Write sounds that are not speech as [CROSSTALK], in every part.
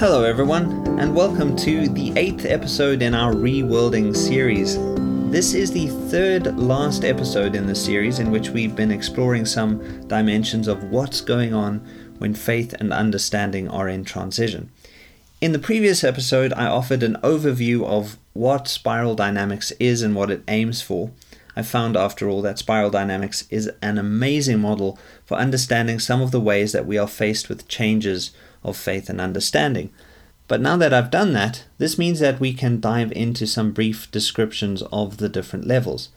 Hello, everyone, and welcome to the eighth episode in our Reworlding series. This is the third last episode in the series in which we've been exploring some dimensions of what's going on when faith and understanding are in transition. In the previous episode, I offered an overview of what spiral dynamics is and what it aims for. I found, after all, that spiral dynamics is an amazing model for understanding some of the ways that we are faced with changes of faith and understanding. But now that I've done that, this means that we can dive into some brief descriptions of the different levels.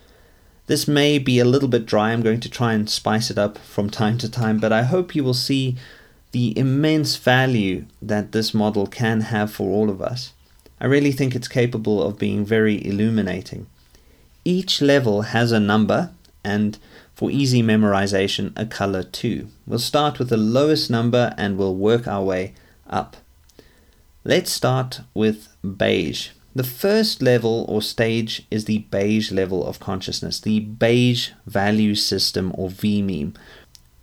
This may be a little bit dry, I'm going to try and spice it up from time to time, but I hope you will see the immense value that this model can have for all of us. I really think it's capable of being very illuminating. Each level has a number, and for easy memorization, a color too. We'll start with the lowest number and we'll work our way up. Let's start with beige. The first level or stage is the beige level of consciousness, the beige value system or VMeme.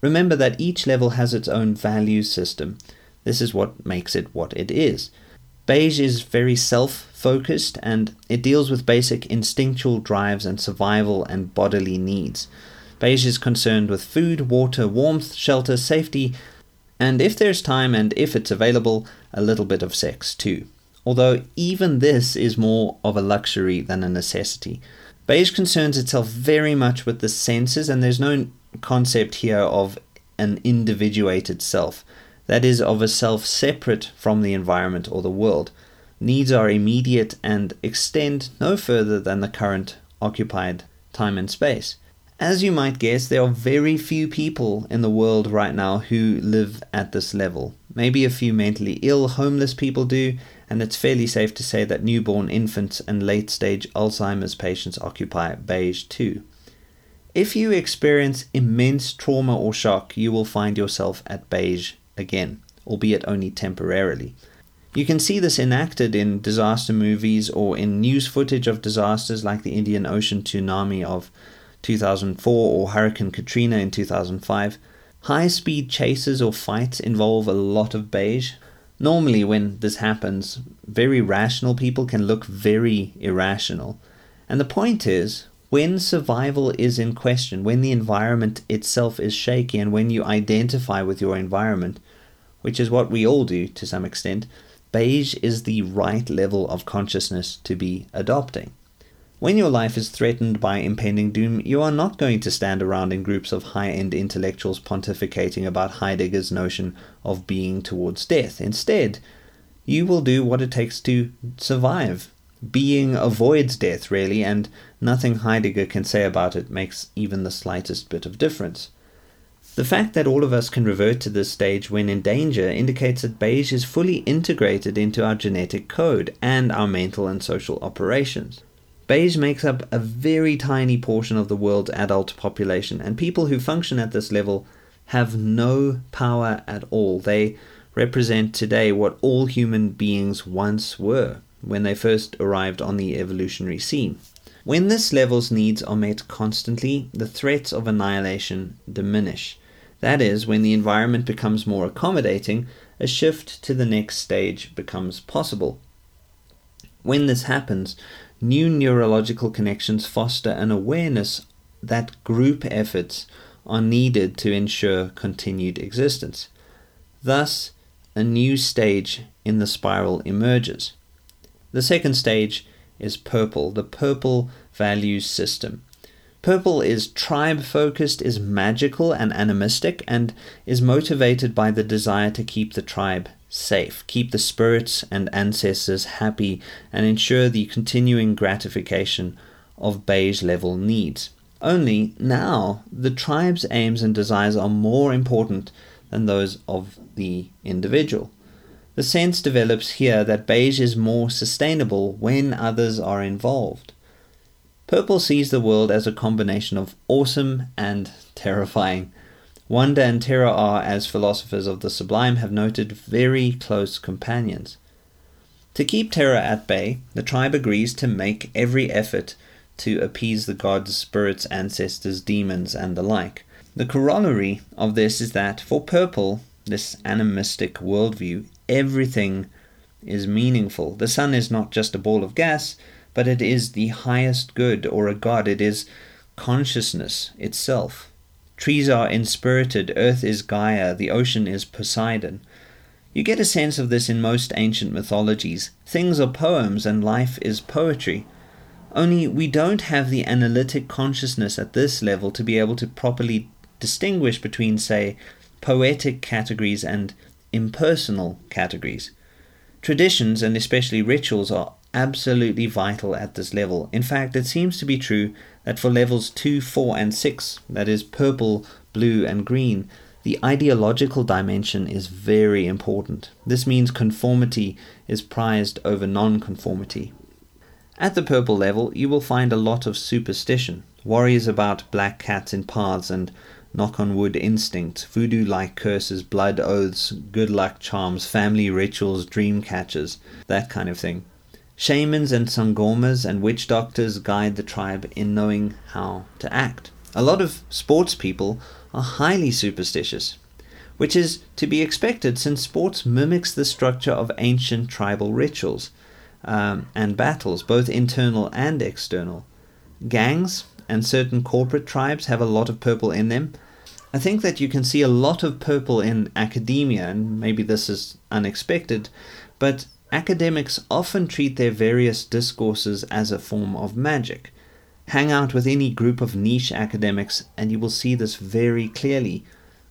Remember that each level has its own value system. This is what makes it what it is. Beige is very self focused and it deals with basic instinctual drives and survival and bodily needs. Beige is concerned with food, water, warmth, shelter, safety, and if there's time and if it's available, a little bit of sex too. Although even this is more of a luxury than a necessity. Beige concerns itself very much with the senses, and there's no concept here of an individuated self, that is, of a self separate from the environment or the world. Needs are immediate and extend no further than the current occupied time and space. As you might guess, there are very few people in the world right now who live at this level. Maybe a few mentally ill, homeless people do, and it's fairly safe to say that newborn infants and late stage Alzheimer's patients occupy beige too. If you experience immense trauma or shock, you will find yourself at beige again, albeit only temporarily. You can see this enacted in disaster movies or in news footage of disasters like the Indian Ocean tsunami of 2004 or Hurricane Katrina in 2005. High speed chases or fights involve a lot of beige. Normally, when this happens, very rational people can look very irrational. And the point is, when survival is in question, when the environment itself is shaky, and when you identify with your environment, which is what we all do to some extent, beige is the right level of consciousness to be adopting. When your life is threatened by impending doom, you are not going to stand around in groups of high end intellectuals pontificating about Heidegger's notion of being towards death. Instead, you will do what it takes to survive. Being avoids death, really, and nothing Heidegger can say about it makes even the slightest bit of difference. The fact that all of us can revert to this stage when in danger indicates that beige is fully integrated into our genetic code and our mental and social operations. Beige makes up a very tiny portion of the world's adult population, and people who function at this level have no power at all. They represent today what all human beings once were when they first arrived on the evolutionary scene. When this level's needs are met constantly, the threats of annihilation diminish. That is, when the environment becomes more accommodating, a shift to the next stage becomes possible. When this happens, New neurological connections foster an awareness that group efforts are needed to ensure continued existence. Thus, a new stage in the spiral emerges. The second stage is purple, the purple values system. Purple is tribe focused, is magical and animistic, and is motivated by the desire to keep the tribe safe, keep the spirits and ancestors happy, and ensure the continuing gratification of beige level needs. Only now the tribe's aims and desires are more important than those of the individual. The sense develops here that beige is more sustainable when others are involved. Purple sees the world as a combination of awesome and terrifying. Wonder and terror are, as philosophers of the sublime have noted, very close companions. To keep terror at bay, the tribe agrees to make every effort to appease the gods, spirits, ancestors, demons, and the like. The corollary of this is that for purple, this animistic worldview, everything is meaningful. The sun is not just a ball of gas, but it is the highest good or a god. It is consciousness itself. Trees are inspirited, earth is Gaia, the ocean is Poseidon. You get a sense of this in most ancient mythologies. Things are poems and life is poetry. Only we don't have the analytic consciousness at this level to be able to properly distinguish between, say, poetic categories and impersonal categories. Traditions, and especially rituals, are absolutely vital at this level. In fact, it seems to be true that for levels 2, 4, and 6, that is, purple, blue, and green, the ideological dimension is very important. This means conformity is prized over non conformity. At the purple level, you will find a lot of superstition, worries about black cats in paths and knock on wood instinct, voodoo like curses, blood oaths, good luck charms, family rituals, dream catchers, that kind of thing. Shamans and sangomas and witch doctors guide the tribe in knowing how to act. A lot of sports people are highly superstitious, which is to be expected since sports mimics the structure of ancient tribal rituals um, and battles, both internal and external. Gangs and certain corporate tribes have a lot of purple in them. I think that you can see a lot of purple in academia, and maybe this is unexpected, but academics often treat their various discourses as a form of magic. Hang out with any group of niche academics, and you will see this very clearly.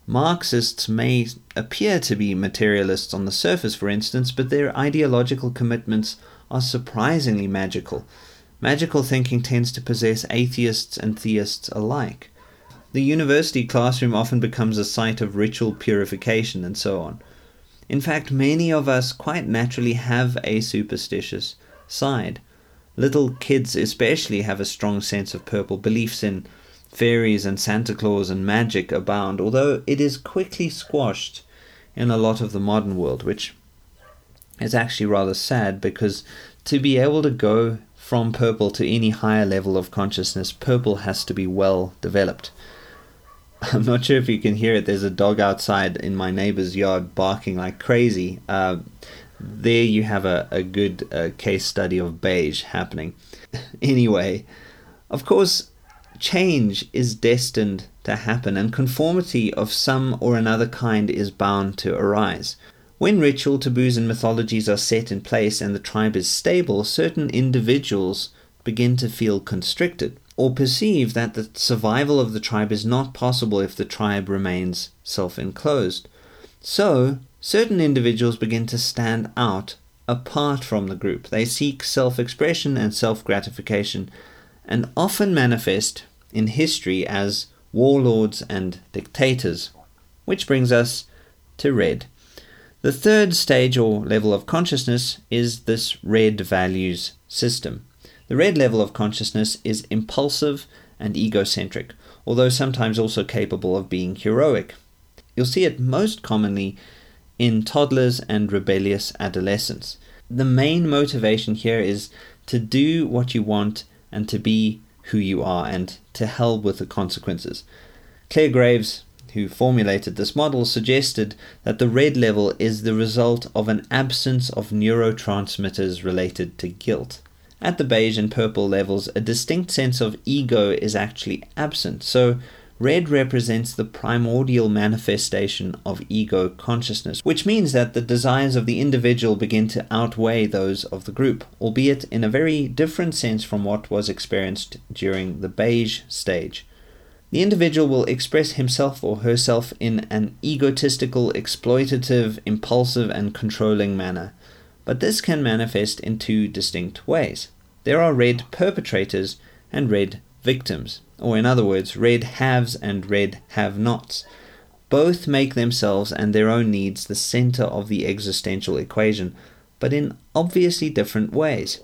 Marxists may appear to be materialists on the surface, for instance, but their ideological commitments are surprisingly magical. Magical thinking tends to possess atheists and theists alike. The university classroom often becomes a site of ritual purification and so on. In fact, many of us quite naturally have a superstitious side. Little kids, especially, have a strong sense of purple. Beliefs in fairies and Santa Claus and magic abound, although it is quickly squashed in a lot of the modern world, which is actually rather sad because to be able to go from purple to any higher level of consciousness, purple has to be well developed. [LAUGHS] I'm not sure if you can hear it. There's a dog outside in my neighbor's yard barking like crazy. Uh, there you have a, a good uh, case study of beige happening. [LAUGHS] anyway, of course, change is destined to happen, and conformity of some or another kind is bound to arise. When ritual, taboos, and mythologies are set in place and the tribe is stable, certain individuals begin to feel constricted or perceive that the survival of the tribe is not possible if the tribe remains self enclosed. So, certain individuals begin to stand out apart from the group. They seek self expression and self gratification and often manifest in history as warlords and dictators. Which brings us to red. The third stage or level of consciousness is this red values system. The red level of consciousness is impulsive and egocentric, although sometimes also capable of being heroic. You'll see it most commonly in toddlers and rebellious adolescents. The main motivation here is to do what you want and to be who you are, and to hell with the consequences. Clare Graves who formulated this model, suggested that the red level is the result of an absence of neurotransmitters related to guilt. At the beige and purple levels, a distinct sense of ego is actually absent, so red represents the primordial manifestation of ego consciousness, which means that the desires of the individual begin to outweigh those of the group, albeit in a very different sense from what was experienced during the beige stage. The individual will express himself or herself in an egotistical, exploitative, impulsive, and controlling manner. But this can manifest in two distinct ways. There are red perpetrators and red victims, or in other words, red haves and red have nots. Both make themselves and their own needs the center of the existential equation, but in obviously different ways.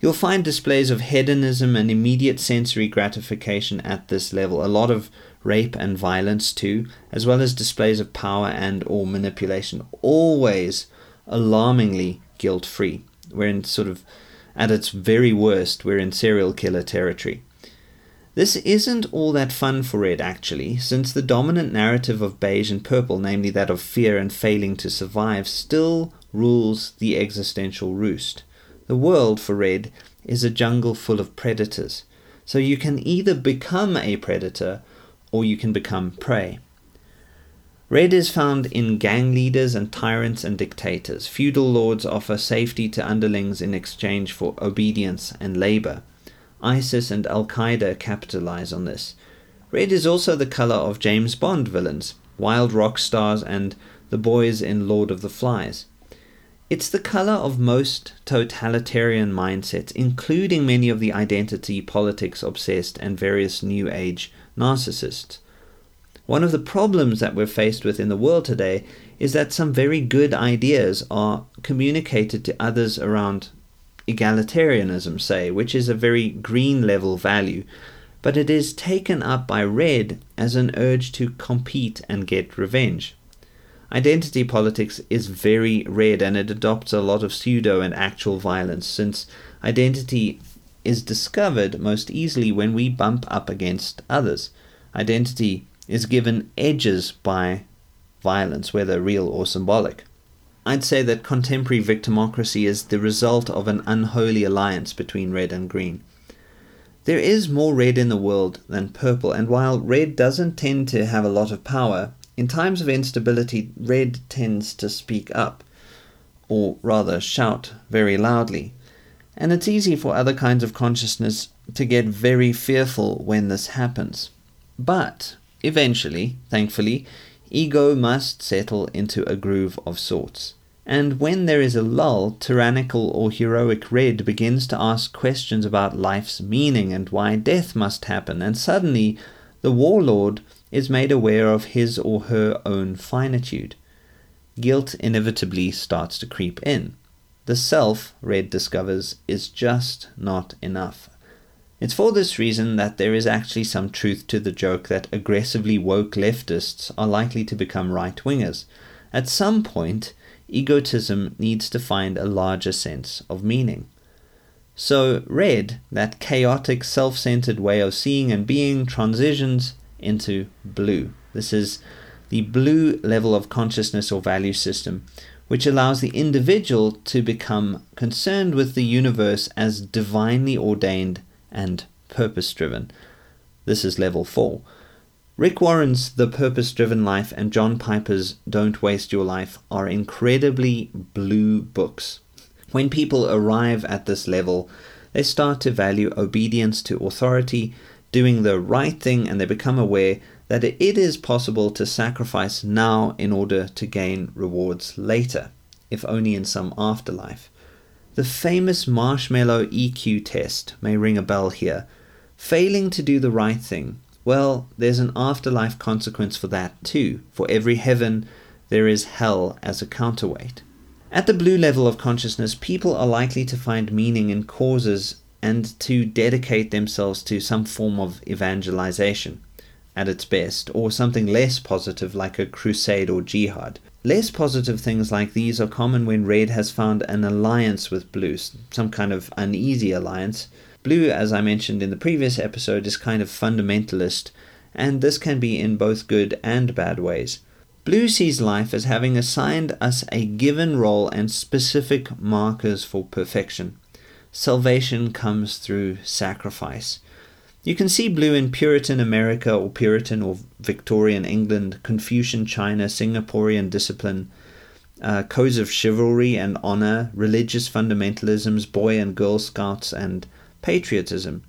You'll find displays of hedonism and immediate sensory gratification at this level, a lot of rape and violence too, as well as displays of power and or manipulation, always alarmingly guilt-free. We're in sort of at its very worst, we're in serial killer territory. This isn't all that fun for Red, actually, since the dominant narrative of beige and purple, namely that of fear and failing to survive, still rules the existential roost. The world, for red, is a jungle full of predators. So you can either become a predator or you can become prey. Red is found in gang leaders and tyrants and dictators. Feudal lords offer safety to underlings in exchange for obedience and labor. ISIS and Al Qaeda capitalize on this. Red is also the color of James Bond villains, wild rock stars, and the boys in Lord of the Flies. It's the color of most totalitarian mindsets, including many of the identity politics obsessed and various New Age narcissists. One of the problems that we're faced with in the world today is that some very good ideas are communicated to others around egalitarianism, say, which is a very green level value, but it is taken up by red as an urge to compete and get revenge. Identity politics is very red and it adopts a lot of pseudo and actual violence, since identity is discovered most easily when we bump up against others. Identity is given edges by violence, whether real or symbolic. I'd say that contemporary victimocracy is the result of an unholy alliance between red and green. There is more red in the world than purple, and while red doesn't tend to have a lot of power, in times of instability, red tends to speak up, or rather shout very loudly. And it's easy for other kinds of consciousness to get very fearful when this happens. But Eventually, thankfully, ego must settle into a groove of sorts. And when there is a lull, tyrannical or heroic red begins to ask questions about life's meaning and why death must happen, and suddenly the warlord is made aware of his or her own finitude. Guilt inevitably starts to creep in. The self, Red discovers, is just not enough. It's for this reason that there is actually some truth to the joke that aggressively woke leftists are likely to become right wingers. At some point, egotism needs to find a larger sense of meaning. So, red, that chaotic, self centered way of seeing and being, transitions into blue. This is the blue level of consciousness or value system, which allows the individual to become concerned with the universe as divinely ordained and purpose driven. This is level 4. Rick Warren's The Purpose Driven Life and John Piper's Don't Waste Your Life are incredibly blue books. When people arrive at this level, they start to value obedience to authority, doing the right thing, and they become aware that it is possible to sacrifice now in order to gain rewards later, if only in some afterlife. The famous marshmallow EQ test may ring a bell here. Failing to do the right thing, well, there's an afterlife consequence for that too. For every heaven, there is hell as a counterweight. At the blue level of consciousness, people are likely to find meaning in causes and to dedicate themselves to some form of evangelization at its best, or something less positive like a crusade or jihad. Less positive things like these are common when red has found an alliance with blue, some kind of uneasy alliance. Blue, as I mentioned in the previous episode, is kind of fundamentalist, and this can be in both good and bad ways. Blue sees life as having assigned us a given role and specific markers for perfection. Salvation comes through sacrifice. You can see blue in Puritan America or Puritan or Victorian England, Confucian China, Singaporean discipline, uh, codes of chivalry and honor, religious fundamentalisms, boy and girl scouts, and patriotism.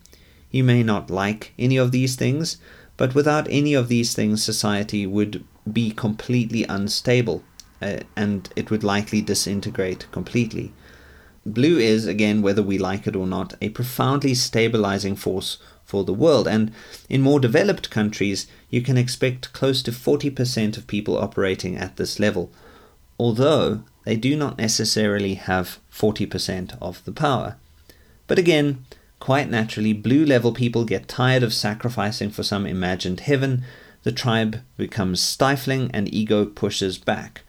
You may not like any of these things, but without any of these things, society would be completely unstable uh, and it would likely disintegrate completely. Blue is, again, whether we like it or not, a profoundly stabilizing force for the world. And in more developed countries, you can expect close to 40% of people operating at this level, although they do not necessarily have 40% of the power. But again, quite naturally, blue level people get tired of sacrificing for some imagined heaven, the tribe becomes stifling, and ego pushes back.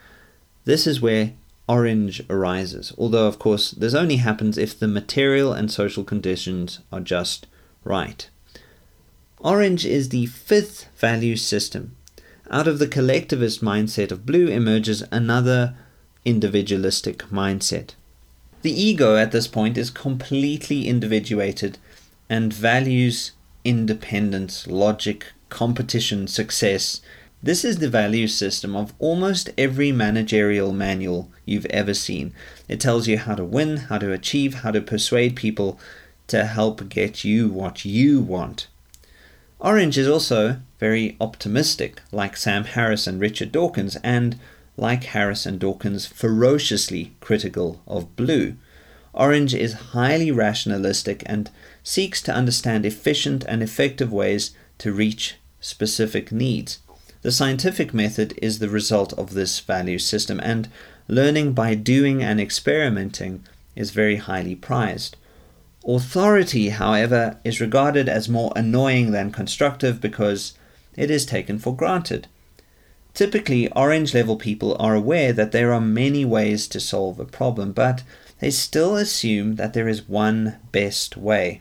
This is where orange arises, although, of course, this only happens if the material and social conditions are just right. Orange is the fifth value system. Out of the collectivist mindset of blue emerges another individualistic mindset. The ego at this point is completely individuated and values independence, logic, competition, success. This is the value system of almost every managerial manual you've ever seen. It tells you how to win, how to achieve, how to persuade people to help get you what you want. Orange is also very optimistic, like Sam Harris and Richard Dawkins, and like Harris and Dawkins, ferociously critical of blue. Orange is highly rationalistic and seeks to understand efficient and effective ways to reach specific needs. The scientific method is the result of this value system, and learning by doing and experimenting is very highly prized. Authority, however, is regarded as more annoying than constructive because it is taken for granted. Typically, orange level people are aware that there are many ways to solve a problem, but they still assume that there is one best way.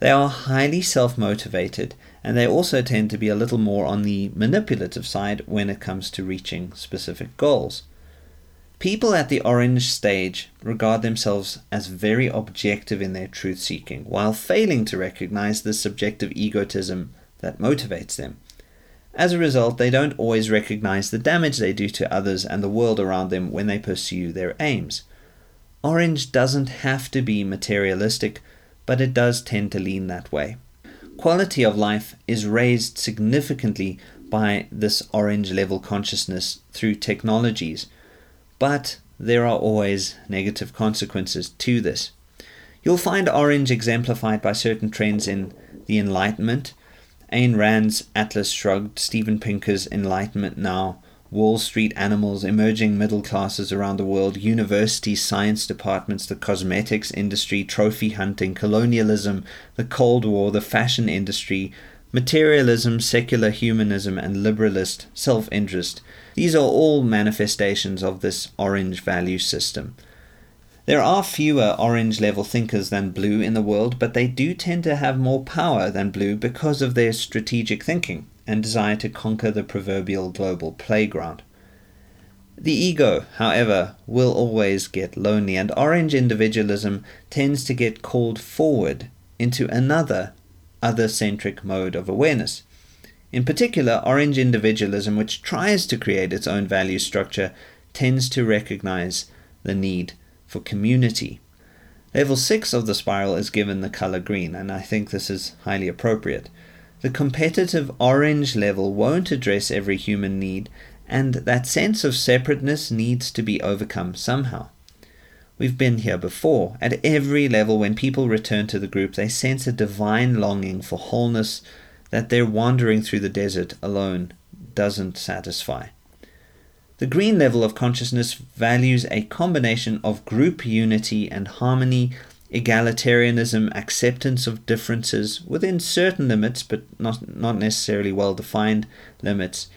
They are highly self motivated and they also tend to be a little more on the manipulative side when it comes to reaching specific goals. People at the orange stage regard themselves as very objective in their truth seeking, while failing to recognize the subjective egotism that motivates them. As a result, they don't always recognize the damage they do to others and the world around them when they pursue their aims. Orange doesn't have to be materialistic, but it does tend to lean that way. Quality of life is raised significantly by this orange level consciousness through technologies but there are always negative consequences to this. You'll find orange exemplified by certain trends in the Enlightenment, Ayn Rand's Atlas Shrugged, Steven Pinker's Enlightenment Now, Wall Street animals, emerging middle classes around the world, universities, science departments, the cosmetics industry, trophy hunting, colonialism, the Cold War, the fashion industry, materialism, secular humanism, and liberalist self interest. These are all manifestations of this orange value system. There are fewer orange level thinkers than blue in the world, but they do tend to have more power than blue because of their strategic thinking and desire to conquer the proverbial global playground. The ego, however, will always get lonely, and orange individualism tends to get called forward into another other centric mode of awareness. In particular, orange individualism, which tries to create its own value structure, tends to recognize the need for community. Level 6 of the spiral is given the color green, and I think this is highly appropriate. The competitive orange level won't address every human need, and that sense of separateness needs to be overcome somehow. We've been here before. At every level, when people return to the group, they sense a divine longing for wholeness that their wandering through the desert alone doesn't satisfy. The green level of consciousness values a combination of group unity and harmony, egalitarianism, acceptance of differences within certain limits, but not, not necessarily well defined limits.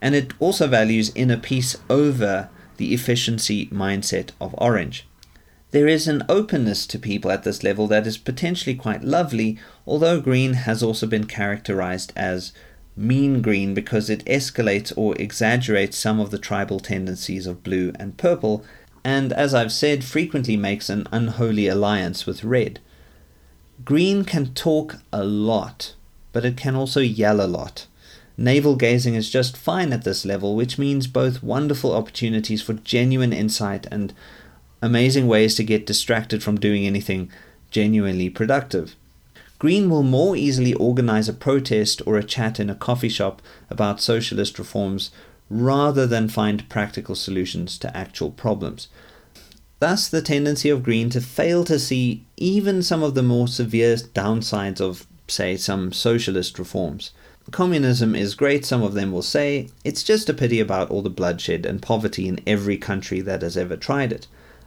And it also values inner peace over the efficiency mindset of orange. There is an openness to people at this level that is potentially quite lovely, although green has also been characterized as mean green because it escalates or exaggerates some of the tribal tendencies of blue and purple, and as I've said, frequently makes an unholy alliance with red. Green can talk a lot, but it can also yell a lot. Navel gazing is just fine at this level, which means both wonderful opportunities for genuine insight and amazing ways to get distracted from doing anything genuinely productive. Green will more easily organize a protest or a chat in a coffee shop about socialist reforms rather than find practical solutions to actual problems. Thus, the tendency of Green to fail to see even some of the more severe downsides of, say, some socialist reforms. Communism is great, some of them will say. It's just a pity about all the bloodshed and poverty in every country that has ever tried it.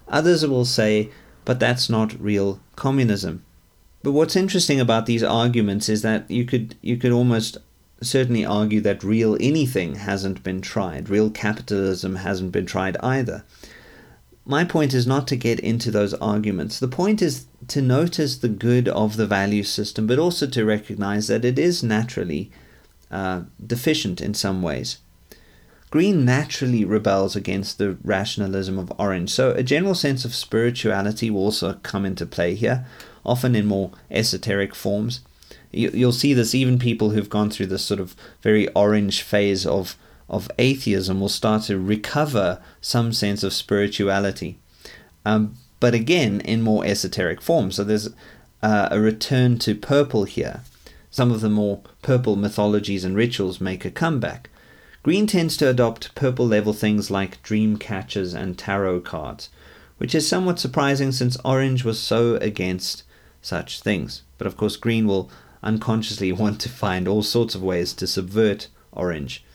Others will say, but that's not real communism. But what's interesting about these arguments is that you could you could almost certainly argue that real anything hasn't been tried. Real capitalism hasn't been tried either. My point is not to get into those arguments. The point is to notice the good of the value system, but also to recognize that it is naturally uh, deficient in some ways. Green naturally rebels against the rationalism of orange, so a general sense of spirituality will also come into play here, often in more esoteric forms. You'll see this even people who've gone through this sort of very orange phase of of atheism will start to recover some sense of spirituality, um, but again in more esoteric forms. So there's uh, a return to purple here. Some of the more purple mythologies and rituals make a comeback. Green tends to adopt purple level things like dream catchers and tarot cards, which is somewhat surprising since orange was so against such things. But of course, green will unconsciously [LAUGHS] want to find all sorts of ways to subvert orange.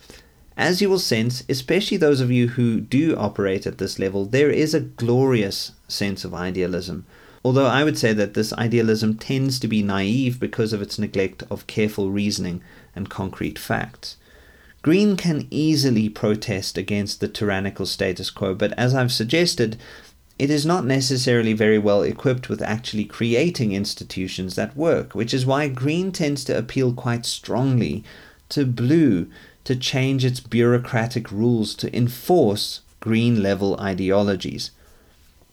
As you will sense, especially those of you who do operate at this level, there is a glorious sense of idealism. Although I would say that this idealism tends to be naive because of its neglect of careful reasoning and concrete facts. Green can easily protest against the tyrannical status quo, but as I've suggested, it is not necessarily very well equipped with actually creating institutions that work, which is why green tends to appeal quite strongly to blue to change its bureaucratic rules to enforce green level ideologies.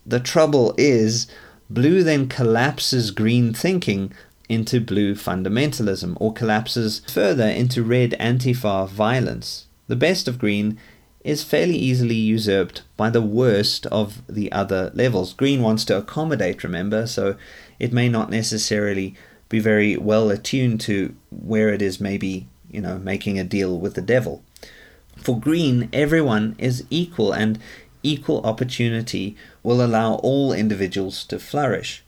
The trouble is, blue then collapses green thinking into blue fundamentalism or collapses further into red Antifa violence. The best of green is fairly easily usurped by the worst of the other levels. Green wants to accommodate, remember, so it may not necessarily be very well attuned to where it is maybe, you know, making a deal with the devil. For green, everyone is equal and equal opportunity will allow all individuals to flourish.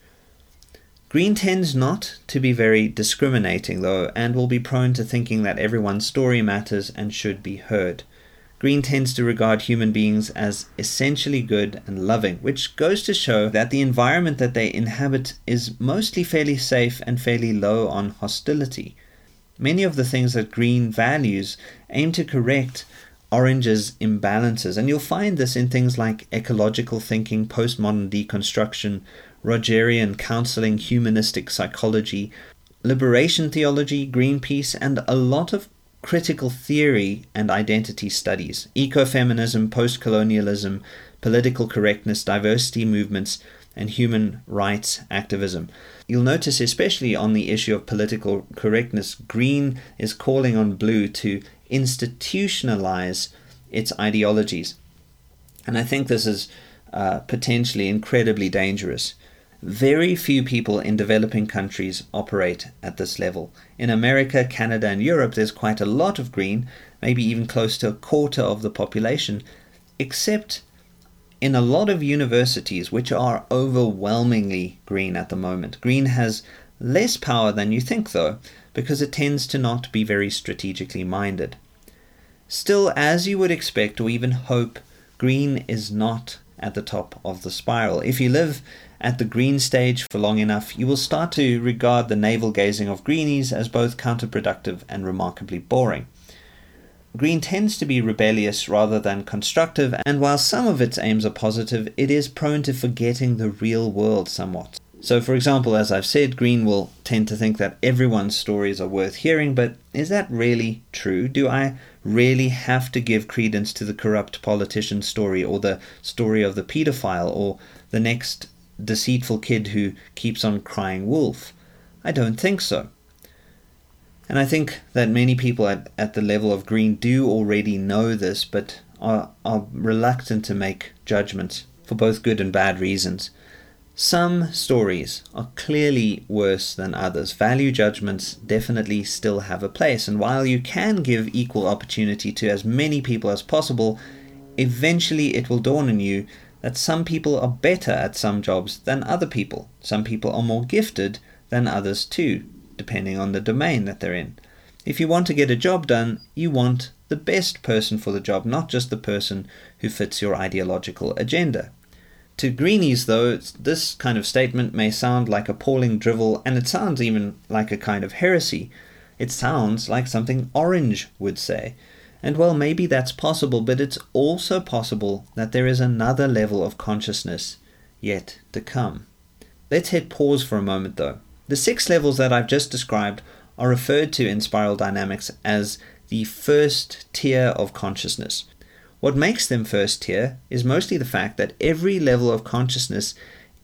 Green tends not to be very discriminating, though, and will be prone to thinking that everyone's story matters and should be heard. Green tends to regard human beings as essentially good and loving, which goes to show that the environment that they inhabit is mostly fairly safe and fairly low on hostility. Many of the things that Green values aim to correct Orange's imbalances, and you'll find this in things like ecological thinking, postmodern deconstruction, Rogerian counseling, humanistic psychology, liberation theology, Greenpeace, and a lot of critical theory and identity studies, ecofeminism, postcolonialism, political correctness, diversity movements, and human rights activism. You'll notice, especially on the issue of political correctness, green is calling on blue to institutionalize its ideologies. And I think this is uh, potentially incredibly dangerous. Very few people in developing countries operate at this level. In America, Canada, and Europe, there's quite a lot of green, maybe even close to a quarter of the population, except in a lot of universities, which are overwhelmingly green at the moment. Green has less power than you think, though, because it tends to not be very strategically minded. Still, as you would expect or even hope, green is not at the top of the spiral. If you live at the green stage for long enough, you will start to regard the navel gazing of greenies as both counterproductive and remarkably boring. Green tends to be rebellious rather than constructive, and while some of its aims are positive, it is prone to forgetting the real world somewhat. So, for example, as I've said, Green will tend to think that everyone's stories are worth hearing, but is that really true? Do I really have to give credence to the corrupt politician's story, or the story of the pedophile, or the next deceitful kid who keeps on crying wolf? I don't think so. And I think that many people at, at the level of green do already know this, but are, are reluctant to make judgments for both good and bad reasons. Some stories are clearly worse than others. Value judgments definitely still have a place, and while you can give equal opportunity to as many people as possible, eventually it will dawn on you that some people are better at some jobs than other people. Some people are more gifted than others too, depending on the domain that they're in. If you want to get a job done, you want the best person for the job, not just the person who fits your ideological agenda. To greenies, though, this kind of statement may sound like appalling drivel, and it sounds even like a kind of heresy. It sounds like something Orange would say. And well, maybe that's possible, but it's also possible that there is another level of consciousness yet to come. Let's hit pause for a moment, though. The six levels that I've just described are referred to in spiral dynamics as the first tier of consciousness. What makes them first tier is mostly the fact that every level of consciousness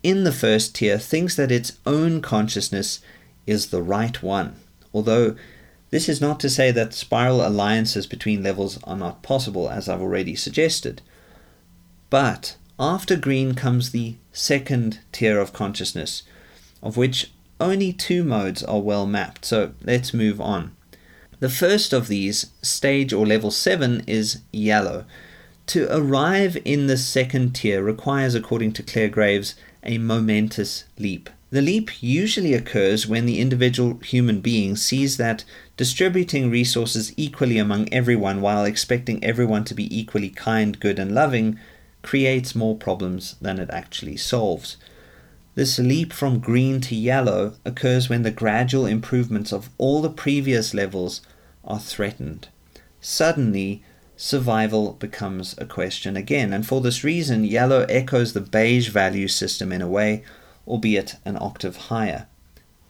in the first tier thinks that its own consciousness is the right one. Although this is not to say that spiral alliances between levels are not possible, as I've already suggested. But after green comes the second tier of consciousness, of which only two modes are well mapped. So let's move on. The first of these, stage or level 7, is yellow. To arrive in the second tier requires, according to Clare Graves, a momentous leap. The leap usually occurs when the individual human being sees that distributing resources equally among everyone while expecting everyone to be equally kind, good, and loving creates more problems than it actually solves. This leap from green to yellow occurs when the gradual improvements of all the previous levels are threatened. Suddenly, survival becomes a question again, and for this reason, yellow echoes the beige value system in a way albeit an octave higher.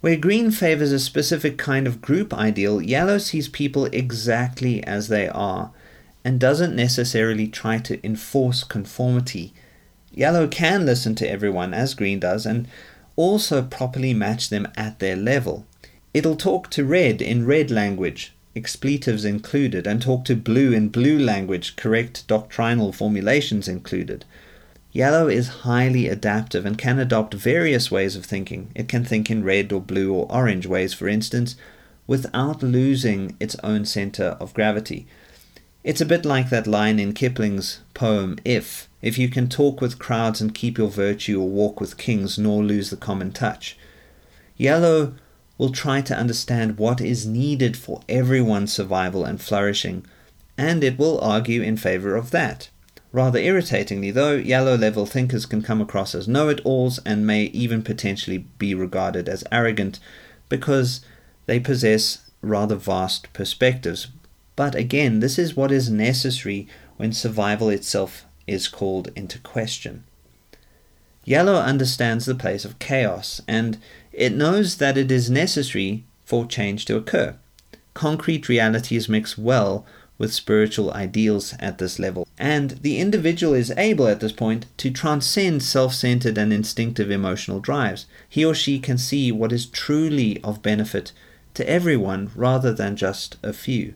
Where green favors a specific kind of group ideal, yellow sees people exactly as they are and doesn't necessarily try to enforce conformity. Yellow can listen to everyone as green does and also properly match them at their level. It'll talk to red in red language, expletives included, and talk to blue in blue language, correct doctrinal formulations included. Yellow is highly adaptive and can adopt various ways of thinking. It can think in red or blue or orange ways, for instance, without losing its own center of gravity. It's a bit like that line in Kipling's poem If. If you can talk with crowds and keep your virtue or walk with kings nor lose the common touch. Yellow will try to understand what is needed for everyone's survival and flourishing, and it will argue in favor of that. Rather irritatingly, though, yellow level thinkers can come across as know it alls and may even potentially be regarded as arrogant because they possess rather vast perspectives. But again, this is what is necessary when survival itself is called into question. Yellow understands the place of chaos and it knows that it is necessary for change to occur. Concrete realities mix well with spiritual ideals at this level. And the individual is able at this point to transcend self centered and instinctive emotional drives. He or she can see what is truly of benefit to everyone rather than just a few.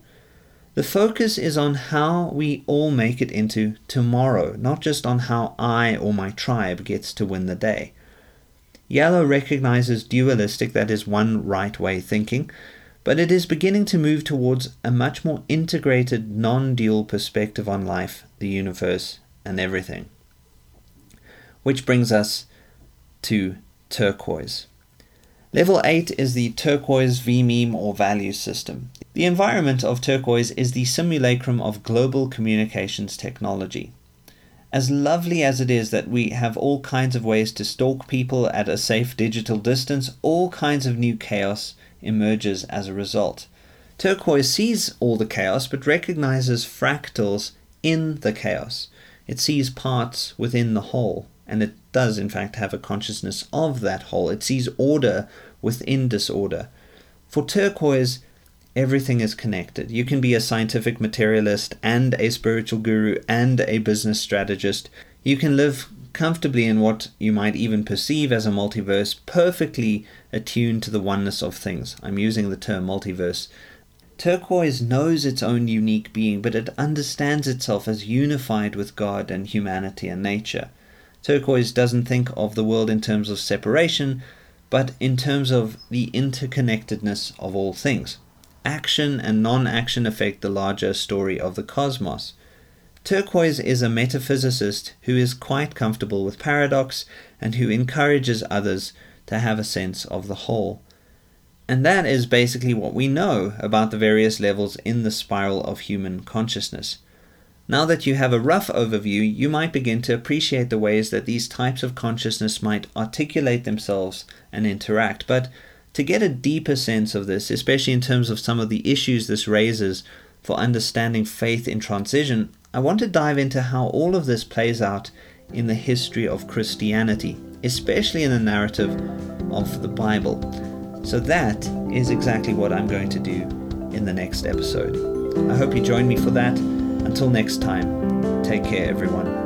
The focus is on how we all make it into tomorrow, not just on how I or my tribe gets to win the day. Yellow recognizes dualistic, that is, one right way thinking, but it is beginning to move towards a much more integrated, non dual perspective on life, the universe, and everything. Which brings us to turquoise. Level 8 is the turquoise V meme or value system. The environment of turquoise is the simulacrum of global communications technology. As lovely as it is that we have all kinds of ways to stalk people at a safe digital distance, all kinds of new chaos emerges as a result. Turquoise sees all the chaos but recognizes fractals in the chaos. It sees parts within the whole, and it does, in fact, have a consciousness of that whole. It sees order within disorder. For turquoise, everything is connected. You can be a scientific materialist and a spiritual guru and a business strategist. You can live comfortably in what you might even perceive as a multiverse, perfectly attuned to the oneness of things. I'm using the term multiverse. Turquoise knows its own unique being, but it understands itself as unified with God and humanity and nature. Turquoise doesn't think of the world in terms of separation, but in terms of the interconnectedness of all things. Action and non action affect the larger story of the cosmos. Turquoise is a metaphysicist who is quite comfortable with paradox and who encourages others to have a sense of the whole. And that is basically what we know about the various levels in the spiral of human consciousness. Now that you have a rough overview, you might begin to appreciate the ways that these types of consciousness might articulate themselves and interact. But to get a deeper sense of this, especially in terms of some of the issues this raises for understanding faith in transition, I want to dive into how all of this plays out in the history of Christianity, especially in the narrative of the Bible. So, that is exactly what I'm going to do in the next episode. I hope you join me for that. Until next time, Take care, everyone.